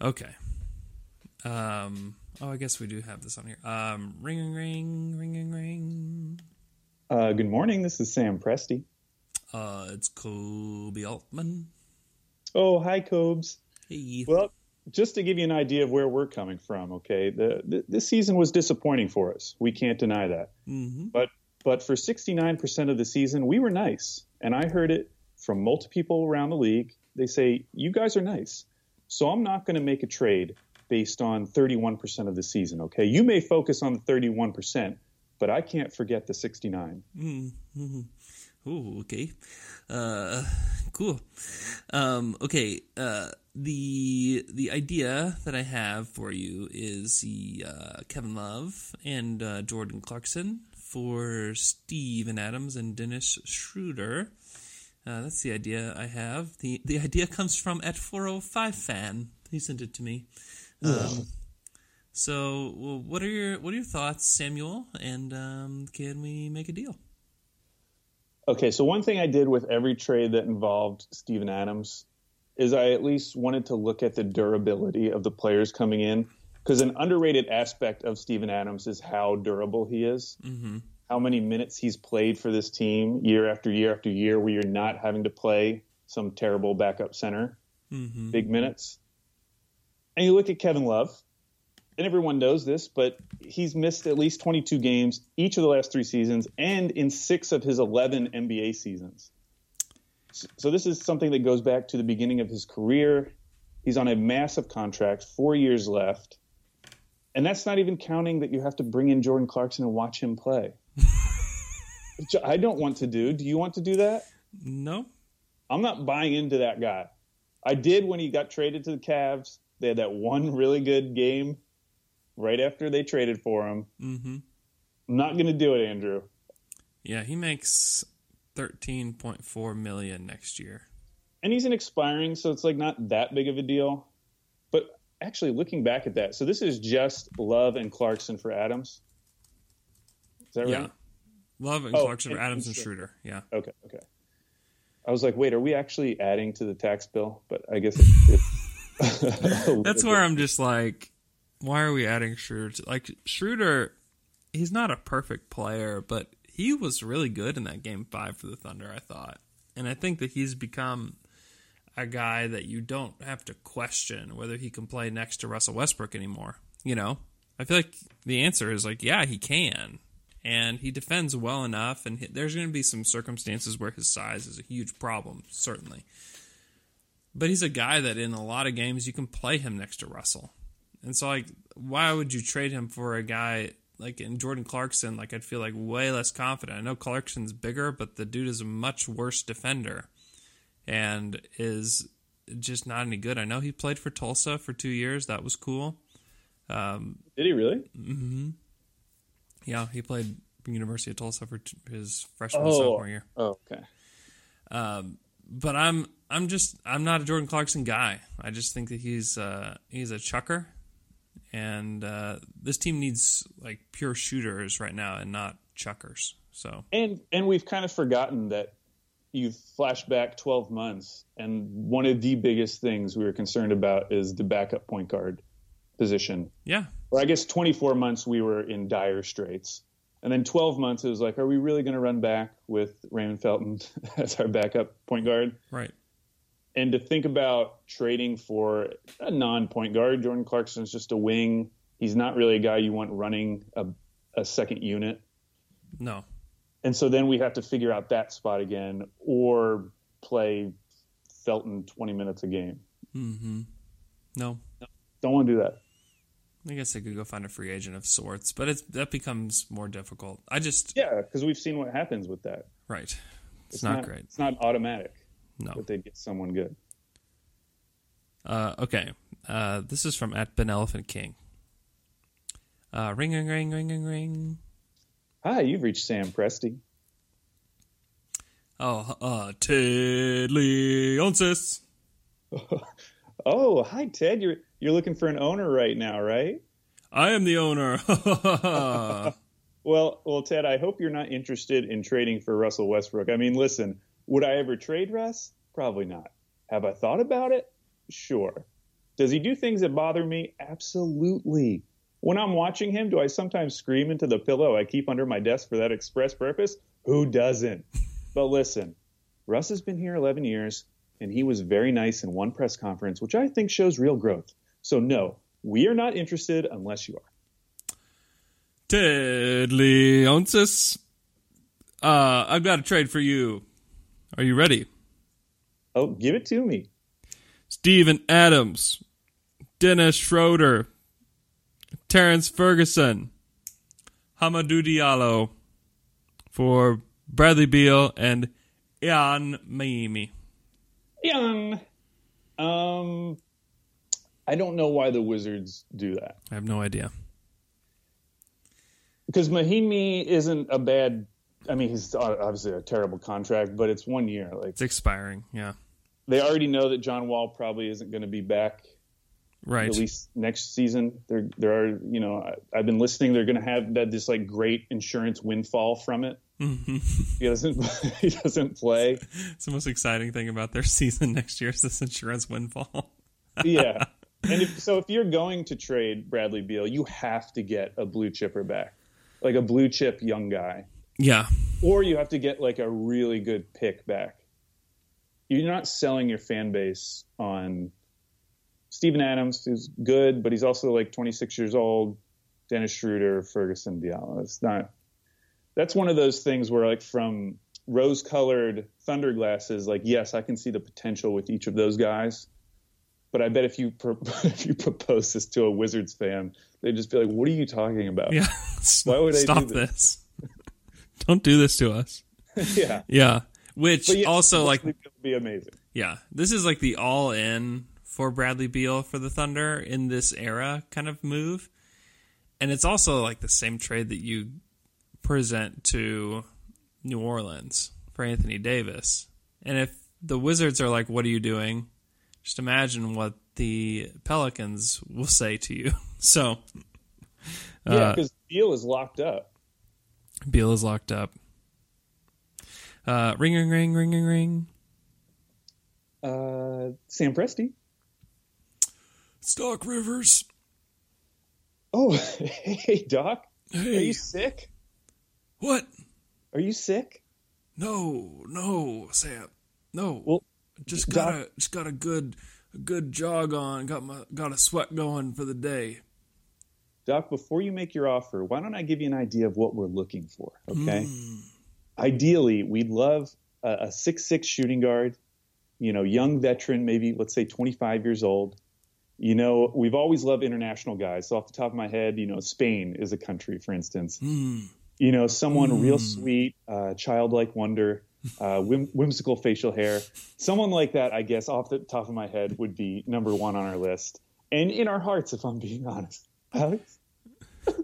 Okay. Um, oh, I guess we do have this on here. Um, ring, ring, ring, ring. Uh, good morning. This is Sam Presti. Uh, it's Koby Altman. Oh, hi, Cobes. Hey. Well, just to give you an idea of where we're coming from, okay, the, the this season was disappointing for us. We can't deny that. Mm-hmm. But but for 69% of the season, we were nice, and I heard it from multiple people around the league. They say you guys are nice, so I'm not going to make a trade based on 31% of the season. Okay, you may focus on the 31%, but I can't forget the 69. Mm-hmm. Oh, okay. Uh, cool. Um, okay. Uh, the the idea that I have for you is the uh, Kevin Love and uh, Jordan Clarkson for Steven Adams and Dennis Schroeder. Uh, that's the idea I have. the The idea comes from at four hundred five fan. He sent it to me. Um, so, well, what are your what are your thoughts, Samuel? And um, can we make a deal? Okay, so one thing I did with every trade that involved Steven Adams is I at least wanted to look at the durability of the players coming in because an underrated aspect of Steven Adams is how durable he is. Mm-hmm. How many minutes he's played for this team year after year after year, where you're not having to play some terrible backup center, Mm-hmm. big minutes. And you look at Kevin Love, and everyone knows this, but he's missed at least 22 games each of the last three seasons and in six of his 11 NBA seasons. So this is something that goes back to the beginning of his career. He's on a massive contract, four years left. And that's not even counting that you have to bring in Jordan Clarkson and watch him play. <laughs> Which I don't want to do. Do you want to do that? No. I'm not buying into that guy. I did when he got traded to the Cavs. They had that one really good game right after they traded for him. Mm-hmm. I'm not going to do it, Andrew. Yeah, he makes thirteen point four million next year. And he's an expiring, so it's like not that big of a deal. But actually, looking back at that, so this is just Love and Clarkson for Adams. Is that Yeah. right? Love and Oh, Clarkson, and- Adams, and and Schroeder. Yeah. Okay, okay. I was like, wait, are we actually adding to the tax bill? But I guess it, it, <laughs> <laughs> That's where I'm just like, why are we adding Schroeder? Like Schroeder, he's not a perfect player, but he was really good in that game five for the Thunder. I thought, and I think that he's become a guy that you don't have to question whether he can play next to Russell Westbrook anymore. You know, I feel like the answer is like, yeah, he can, and he defends well enough. And he, there's going to be some circumstances where his size is a huge problem, certainly. But he's a guy that in a lot of games you can play him next to Russell. And so, like, why would you trade him for a guy like in Jordan Clarkson? Like, I'd feel like way less confident. I know Clarkson's bigger, but the dude is a much worse defender and is just not any good. I know he played for Tulsa for two years. That was cool. Did he really? Mm-hmm. Yeah, he played University of Tulsa for t- his freshman Oh. sophomore year. Oh, okay. Um, But I'm I'm just I'm not a Jordan Clarkson guy. I just think that he's uh, he's a chucker, and uh, this team needs like pure shooters right now and not chuckers. So And and we've kind of forgotten that you flash back 12 months, and one of the biggest things we were concerned about is the backup point guard position. yeah, Or I guess 24 months we were in dire straits. And then 12 months it was like, are we really going to run back with Raymond Felton <laughs> as our backup point guard? right. And to think about trading for a non point guard, Jordan Clarkson's just a wing. He's not really a guy you want running a, a second unit. No, And so then we have to figure out that spot again or play Felton 20 minutes a game. Mm-hmm. no. Don't want to do that. I guess I could go find a free agent of sorts, but it's that becomes more difficult. I just Yeah, because we've seen what happens with that. right. It's, not, great. It's not automatic No. that they get someone good. Uh, okay. Uh, this is from at Ben Elephant King. Uh, ring, ring, ring, ring, ring, ring. Hi, you've reached Sam Presti. Oh, uh, Ted Leonsis. <laughs> Oh, hi Ted. You're you're looking for an owner right now, right? I am the owner. <laughs> <laughs> Well, well, Ted, I hope you're not interested in trading for Russell Westbrook. I mean, listen, would I ever trade Russ? Probably not. Have I thought about it? Sure. Does he do things that bother me? Absolutely. When I'm watching him, do I sometimes scream into the pillow I keep under my desk for that express purpose? Who doesn't? but listen, Russ has been here 11 years, and he was very nice in one press conference, which I think shows real growth. So, no, we are not interested unless you are. Ted Leonsis. Uh, I've got a trade for you. Are you ready? Oh, give it to me. Steven Adams, Dennis Schroeder, Terrence Ferguson, Hamidou Diallo for Bradley Beal and Ian Mahinmi. Ian. Um, I don't know why the Wizards do that I have no idea. because Mahinmi isn't a bad. I mean, he's obviously a terrible contract, but it's one year. Like It's expiring. Yeah. they already know that John Wall probably isn't going to be back Right. at least next season. There, there are. You know, I, I've been listening. They're going to have that this like great insurance windfall from it. Mm-hmm. <laughs> He doesn't. <laughs> he doesn't play. It's the most exciting thing about their <laughs> season next year is this insurance windfall. yeah. And if, so if you're going to trade Bradley Beal, you have to get a blue chipper back, like a blue chip young guy, Yeah. or you have to get like a really good pick back. You're not selling your fan base on Steven Adams, who's good, but he's also like 26 years old. Dennis Schroeder, Ferguson, Diallo. It's not. That's one of those things where, like, from rose-colored thunder glasses, like, yes, I can see the potential with each of those guys. But I bet if you pro- <laughs> if you propose this to a Wizards fan, they'd just be like, "What are you talking about?" Yeah. Why would I do Stop this? this? <laughs> Don't do this to us. <laughs> yeah. Yeah. Which yeah, also like be amazing. Yeah, this is like the all in for Bradley Beal for the Thunder in this era kind of move. And it's also like the same trade that you present to New Orleans for Anthony Davis. And if the Wizards are like, what are you doing? Just imagine what the Pelicans will say to you. <laughs> So Yeah, Uh, because Beal is locked up. Beal is locked up. Uh, ring, ring, ring, ring, ring, ring. Uh, Sam Presti. Doc Rivers. Oh, <laughs> hey Doc, Hey. are you sick? what? Are you sick? No, no, Sam. No. Well, just Doc- got a just got a good a good jog on. Got my got a sweat going for the day. Doc, before you make your offer, why don't I give you an idea of what we're looking for? Okay. Ideally, we'd love a, a six six shooting guard, you know, young veteran, maybe let's say 25 years old. You know, we've always loved international guys. So off the top of my head, you know, Spain is a country, for instance. You know, someone real sweet, uh, childlike wonder, uh, whim- whimsical facial hair. Someone like that, I guess, off the top of my head, would be number one on our list, and in our hearts, if I'm being honest. Alex? <laughs>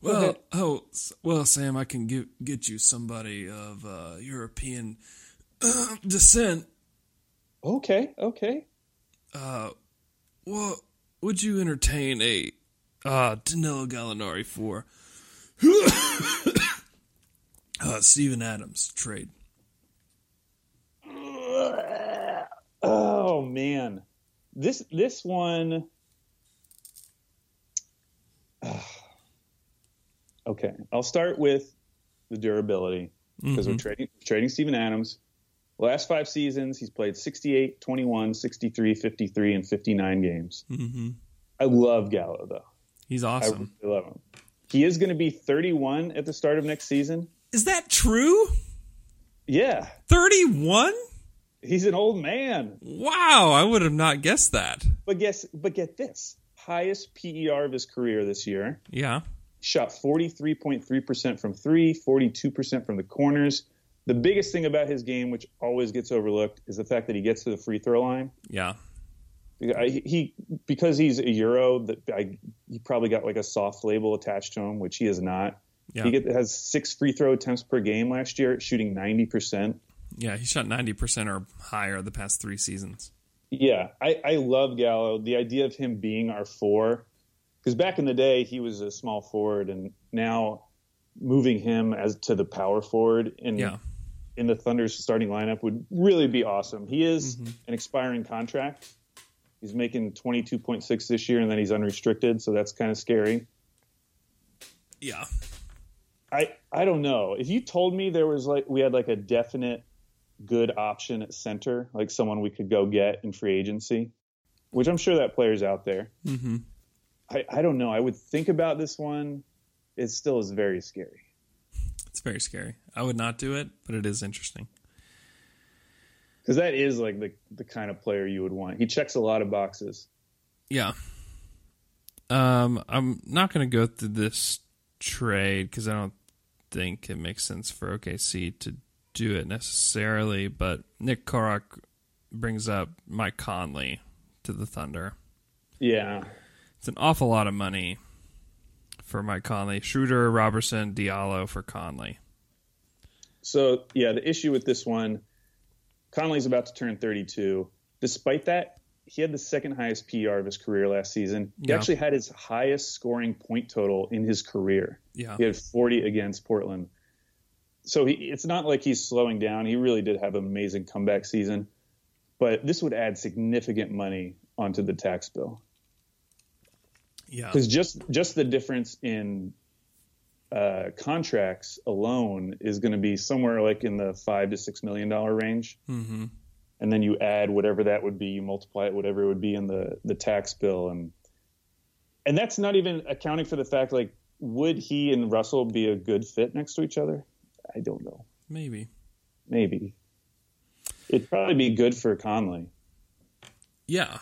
Well, oh, well, Sam, I can give, get you somebody of uh, European uh, <clears throat> descent. Okay, okay. Uh what would you entertain a uh, Danilo Gallinari for? <coughs> uh, Steven Adams trade. Oh man, this this one. <sighs> okay, I'll start with the durability because we're trading trading Steven Adams. Last five seasons, he's played 68, 21, 63, 53, and 59 games. Mm-hmm. I love Gallo though. He's I awesome. really love him. He is going to be 31 at the start of next season. Is that true? Yeah, 31? he's an old man. Wow, I would have not guessed that. But guess, but get this: highest PER of his career this year. Yeah. Shot 43.3% from three, 42% from the corners. The biggest thing about his game, which always gets overlooked, is the fact that he gets to the free throw line. Yeah. I, he because he's a Euro, that I, he probably got like a soft label attached to him, which he is not. Yeah. He get, has six free throw attempts per game last year, shooting 90%. Yeah, he shot 90% or higher the past three seasons. Yeah, I, I love Gallo. The idea of him being our four, because back in the day he was a small forward, and now moving him as to the power forward in Yeah. in the Thunder's starting lineup would really be awesome. He is mm-hmm. an expiring contract. He's making twenty two point six this year, and then he's unrestricted, so that's kind of scary. Yeah. I I don't know. If you told me there was like we had like a definite good option at center, like someone we could go get in free agency, which I'm sure that player's out there. Mm-hmm. I I don't know. I would think about this one. It still is very scary. It's very scary. I would not do it, but it is interesting. Because that is like the the kind of player you would want. He checks a lot of boxes. Yeah. Um, I'm not going to go through this trade because I don't think it makes sense for OKC to do it necessarily. But Nick Korak brings up Mike Conley to the Thunder. Yeah. It's an awful lot of money for Mike Conley. Schroeder, Robertson, Diallo for Conley. So yeah, the issue with this one, Conley's about to turn 32. Despite that, he had the second highest PR of his career last season. He Yeah. actually had his highest scoring point total in his career. Yeah. He had 40 against Portland. So he, it's not like he's slowing down. He really did have an amazing comeback season. But this would add significant money onto the tax bill Yeah. because just just the difference in uh, contracts alone is going to be somewhere like in the five to six million dollar range, mm-hmm. and then you add whatever that would be, you multiply it whatever it would be in the the tax bill, and and that's not even accounting for the fact like would he and Russell be a good fit next to each other? I don't know, Maybe. maybe it'd probably be good for Conley. Yeah.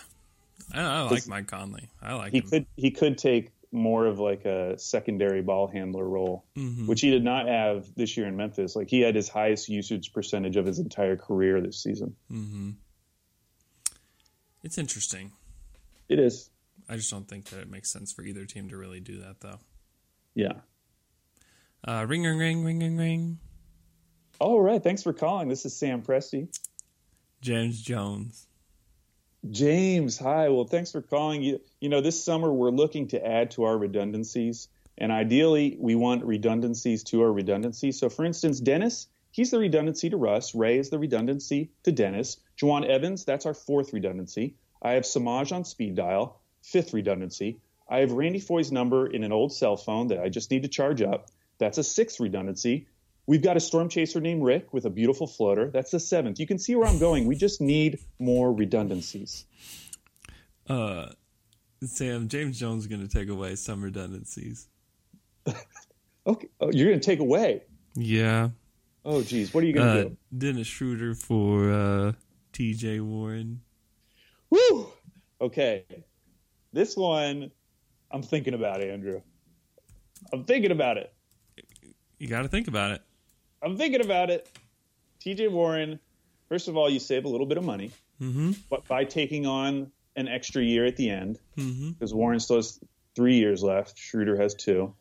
I, I like Mike Conley. I like he him. could he could take more of like a secondary ball handler role, which he did not have this year in Memphis. Like he had his highest usage percentage of his entire career this season. Mm-hmm. It's interesting. It is, I just don't think that it makes sense for either team to really do that, though. yeah. Uh, ring, ring, ring, ring, ring, ring. All right, thanks for calling. This is Sam Presti. James Jones. James, hi. Well, thanks for calling. You, you know, this summer we're looking to add to our redundancies, and ideally we want redundancies to our redundancies. So, for instance, Dennis, he's the redundancy to Russ. Ray is the redundancy to Dennis. Jawun Evans, that's our fourth redundancy. I have Semaj on speed dial, fifth redundancy. I have Randy Foye's number in an old cell phone that I just need to charge up. That's a sixth redundancy. We've got a storm chaser named Rick with a beautiful floater. That's the seventh. You can see where I'm going. We just need more redundancies. Uh, Sam, James Jones is going to take away some redundancies. <laughs> Okay, oh, you're going to take away. Yeah. Oh, geez, what are you going to Uh, do? Dennis Schroeder for uh, TJ Warren. Woo! Okay, this one, I'm thinking about Andrew. I'm thinking about it. You got to think about it. I'm thinking about it. T.J. Warren. First of all, you save a little bit of money, Mm-hmm. but by taking on an extra year at the end, Mm-hmm. because Warren still has three years left. Schroeder has two.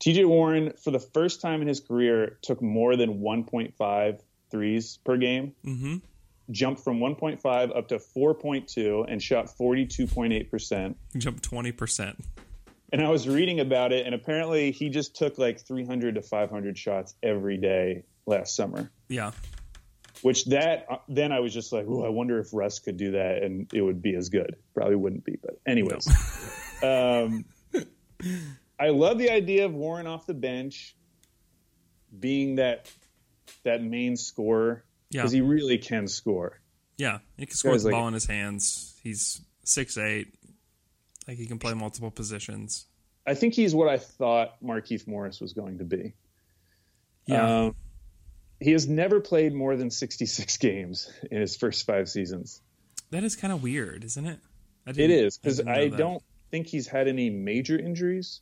TJ Warren, for the first time in his career, took more than 1.5 threes per game, Mm-hmm. jumped from 1.5 up to 4.2, and shot 42.8%. Jump twenty percent. And I was reading about it, and apparently he just took like 300 to 500 shots every day last summer. Yeah. Which that then I was just like, oh, I wonder if Russ could do that, and it would be as good. Probably wouldn't be, but anyways. <laughs> um, I love the idea of Warren off the bench being that that main scorer Yeah. because he really can score. Yeah. He can score with the like- ball in his hands. He's six eight. Like he can play multiple positions. I think he's what I thought Markieff Morris was going to be. Yeah. Um, he has never played more than 66 games in his first five seasons. that is kind of weird, isn't it? I It is because didn't I don't think he's had any major injuries,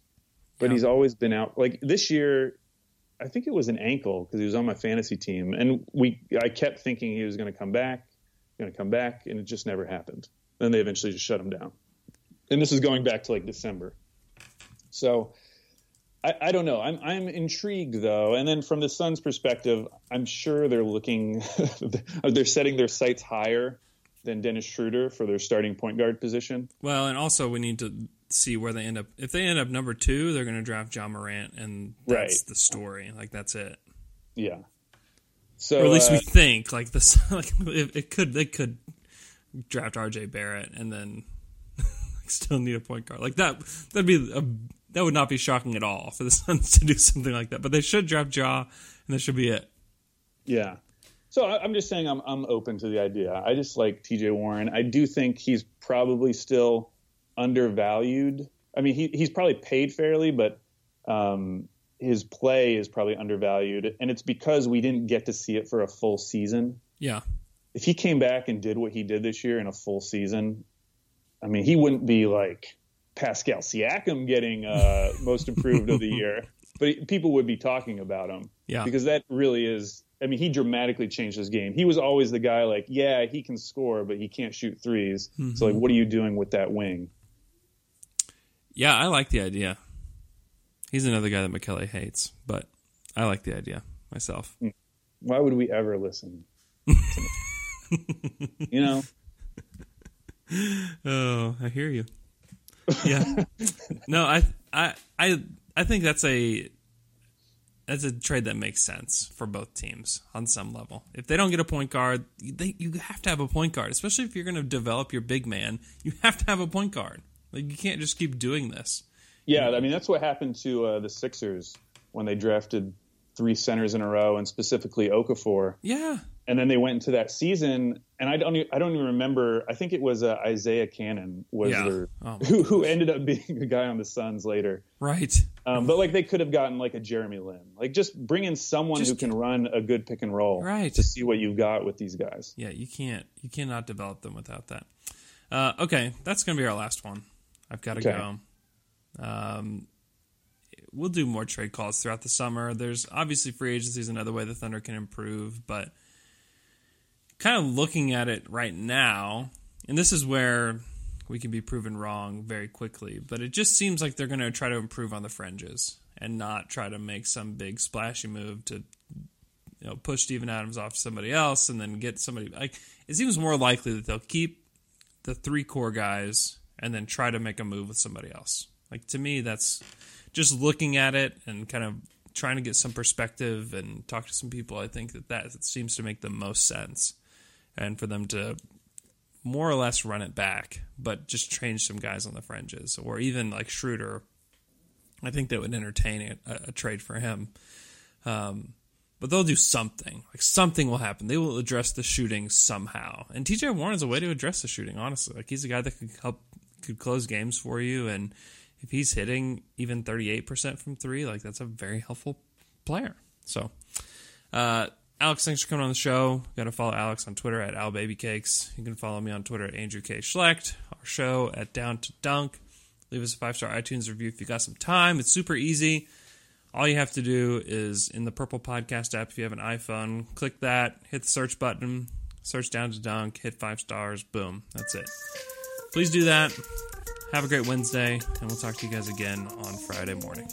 but Yeah. he's always been out. Like this year, I think it was an ankle because he was on my fantasy team, and we I kept thinking he was going to come back, going to come back, and it just never happened. Then they eventually just shut him down, and this is going back to like December. So. I, I don't know. I'm I'm intrigued though, and then from the Suns' perspective, I'm sure they're looking, <laughs> they're setting their sights higher than Dennis Schroeder for their starting point guard position. Well, and also we need to see where they end up. If they end up number two, they're going to draft Ja Morant, and that's Right. the story. Like that's it. Yeah. So or at least uh, we think like this. <laughs> Like it, it could they could draft R.J. Barrett and then <laughs> still need a point guard. Like that that'd be a, that would not be shocking at all for the <laughs> Suns to do something like that. But they should draft Ja, and that should be it. yeah. So I- I'm just saying I'm I'm open to the idea. I just like T.J. Warren. I do think he's probably still undervalued. I mean, he he's probably paid fairly, but um, his play is probably undervalued, and it's because we didn't get to see it for a full season. Yeah, If he came back and did what he did this year in a full season, I mean, he wouldn't be like Pascal Siakam getting uh, <laughs> most improved of the year, but people would be talking about him. Yeah. because that really is. I mean, he dramatically changed his game. He was always the guy like, yeah, he can score, but he can't shoot 3s So like, what are you doing with that wing? yeah, I like the idea. He's another guy that McKelly hates, but I like the idea myself. Why would we ever listen? <laughs> you know, <laughs> Oh, I hear you. Yeah. no, I I I I think that's a that's a trade that makes sense for both teams on some level. If they don't get a point guard, they you have to have a point guard, especially if you're going to develop your big man. You have to have a point guard. Like you can't just keep doing this. Yeah, I mean that's what happened to uh, the Sixers when they drafted three centers in a row, and specifically Okafor. Yeah. And then they went into that season, and I don't, e- I don't even remember. I think it was uh, Isaiah Canaan was Yeah. their, Oh, who who ended up <laughs> being a guy on the Suns later. Right. Um, but like they could have gotten like a Jeremy Lin, like just bring in someone Just- who can run a good pick and roll, Right. To see what you've got with these guys. Yeah, you can't you cannot develop them without that. Uh, okay, that's going to be our last one. I've got to Okay. go. Um, we'll do more trade calls throughout the summer. There's obviously free agency is another way the Thunder can improve, but kind of looking at it right now, and this is where we can be proven wrong very quickly, but it just seems like they're going to try to improve on the fringes and not try to make some big splashy move to you know push Steven Adams off somebody else and then get somebody like it seems more likely that they'll keep the three core guys and then try to make a move with somebody else. Like to me that's just looking at it and kind of trying to get some perspective and talk to some people I think that that seems to make the most sense and for them to more or less run it back but just change some guys on the fringes or even like Schroeder I think they would entertain a, a trade for him um, but they'll do something. Like something will happen. They will address the shooting somehow. And TJ Warren is a way to address the shooting. Honestly, like he's a guy that can help could close games for you. And if he's hitting even 38% from three, like that's a very helpful player. So, uh, Alex, thanks for coming on the show. You got to follow Alex on Twitter at AlBabyCakes. You can follow me on Twitter at Andrew K. Schlecht. Our show at Down to Dunk. Leave us a five star iTunes review if you got some time. It's super easy. All you have to do is in the Purple Podcast app, if you have an iPhone, click that, hit the search button, search Down to Dunk, hit five stars, boom. That's it. Please do that. Have a great Wednesday, and we'll talk to you guys again on Friday morning.